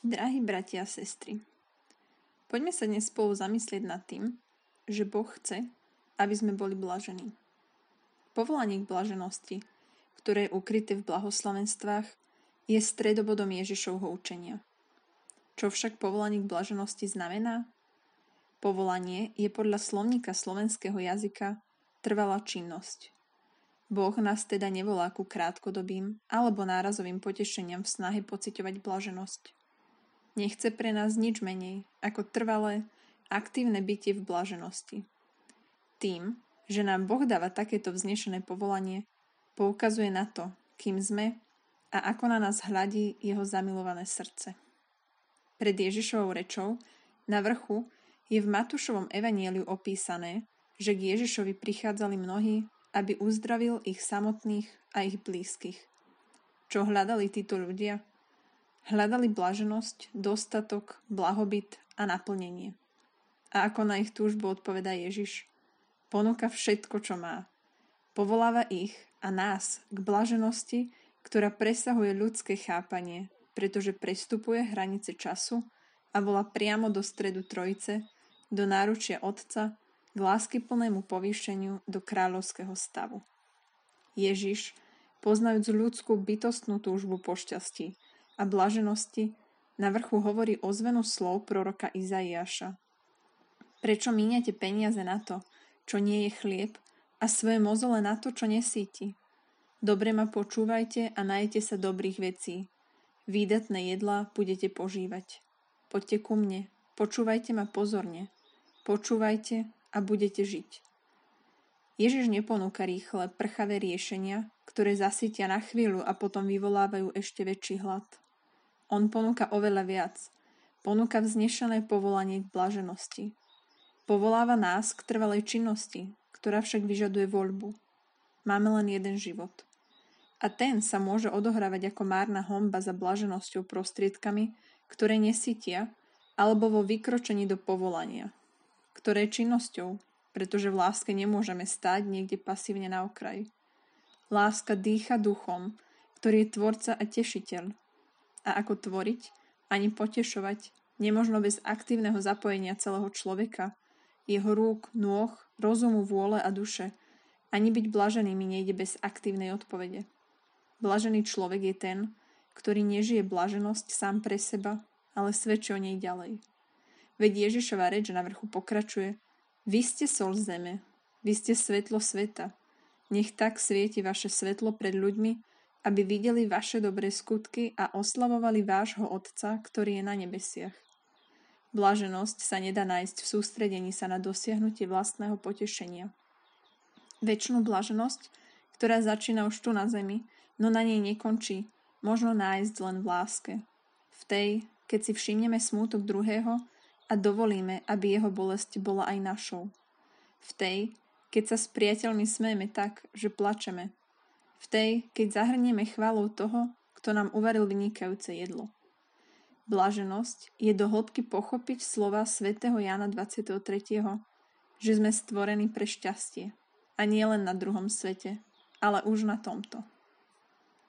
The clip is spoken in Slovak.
Drahí bratia a sestry, poďme sa dnes spolu zamyslieť nad tým, že Boh chce, aby sme boli blažení. Povolanie k blaženosti, ktoré je ukryté v blahoslavenstvách, je stredobodom Ježišovho učenia. Čo však povolanie k blaženosti znamená? Povolanie je podľa slovníka slovenského jazyka trvalá činnosť. Boh nás teda nevolá ku krátkodobým alebo nárazovým potešeniam v snahe pociťovať blaženosť. Nechce pre nás nič menej ako trvalé, aktívne bytie v blaženosti. Tým, že nám Boh dáva takéto vznešené povolanie, poukazuje na to, kým sme a ako na nás hľadí jeho zamilované srdce. Pred Ježišovou rečou na vrchu je v Matúšovom evanieliu opísané, že k Ježišovi prichádzali mnohí, aby uzdravil ich samotných a ich blízkych. Čo hľadali títo ľudia? Hľadali blaženosť, dostatok, blahobyt a naplnenie. A ako na ich túžbu odpoveda Ježiš? Ponúka všetko, čo má. Povoláva ich a nás k blaženosti, ktorá presahuje ľudské chápanie, pretože prestupuje hranice času a volá priamo do stredu Trojice, do náručia Otca, k láskyplnému povýšeniu do kráľovského stavu. Ježiš, poznajúc ľudskú bytostnú túžbu po šťastí, a blaženosti, na vrchu hovorí ozvenu slov proroka Izaiáša. Prečo míňate peniaze na to, čo nie je chlieb, a svoje mozole na to, čo nesíti? Dobre ma počúvajte a najte sa dobrých vecí. Výdatné jedlá budete požívať. Poďte ku mne, počúvajte ma pozorne. Počúvajte a budete žiť. Ježiš neponúka rýchle, prchavé riešenia, ktoré zasítia na chvíľu a potom vyvolávajú ešte väčší hlad. On ponúka oveľa viac. Ponúka vznešené povolanie k blaženosti. Povoláva nás k trvalej činnosti, ktorá však vyžaduje voľbu. Máme len jeden život. A ten sa môže odohrávať ako márna homba za blaženosťou prostriedkami, ktoré nesytia, alebo vo vykročení do povolania. Ktoré činnosťou, pretože v láske nemôžeme stáť niekde pasívne na okraji. Láska dýcha duchom, ktorý je tvorca a tešiteľ, a ako tvoriť, ani potešovať, nemožno bez aktívneho zapojenia celého človeka, jeho rúk, nôh, rozumu, vôle a duše. Ani byť blaženými nejde bez aktívnej odpovede. Blažený človek je ten, ktorý nežije blaženosť sám pre seba, ale svedčí o nej ďalej. Veď Ježišova reč na vrchu pokračuje Vy ste sol zeme, vy ste svetlo sveta. Nech tak svieti vaše svetlo pred ľuďmi, aby videli vaše dobré skutky a oslavovali vášho Otca, ktorý je na nebesiach. Blaženosť sa nedá nájsť v sústredení sa na dosiahnutie vlastného potešenia. Väčšinu blaženosť, ktorá začína už tu na zemi, no na nej nekončí, možno nájsť len v láske. V tej, keď si všimneme smútok druhého a dovolíme, aby jeho bolesť bola aj našou. V tej, keď sa s priateľmi smejeme tak, že plačeme, v tej, keď zahrnieme chválou toho, kto nám uvaril vynikajúce jedlo. Blaženosť je do hĺbky pochopiť slova svätého Jana 23., že sme stvorení pre šťastie. A nie len na druhom svete, ale už na tomto.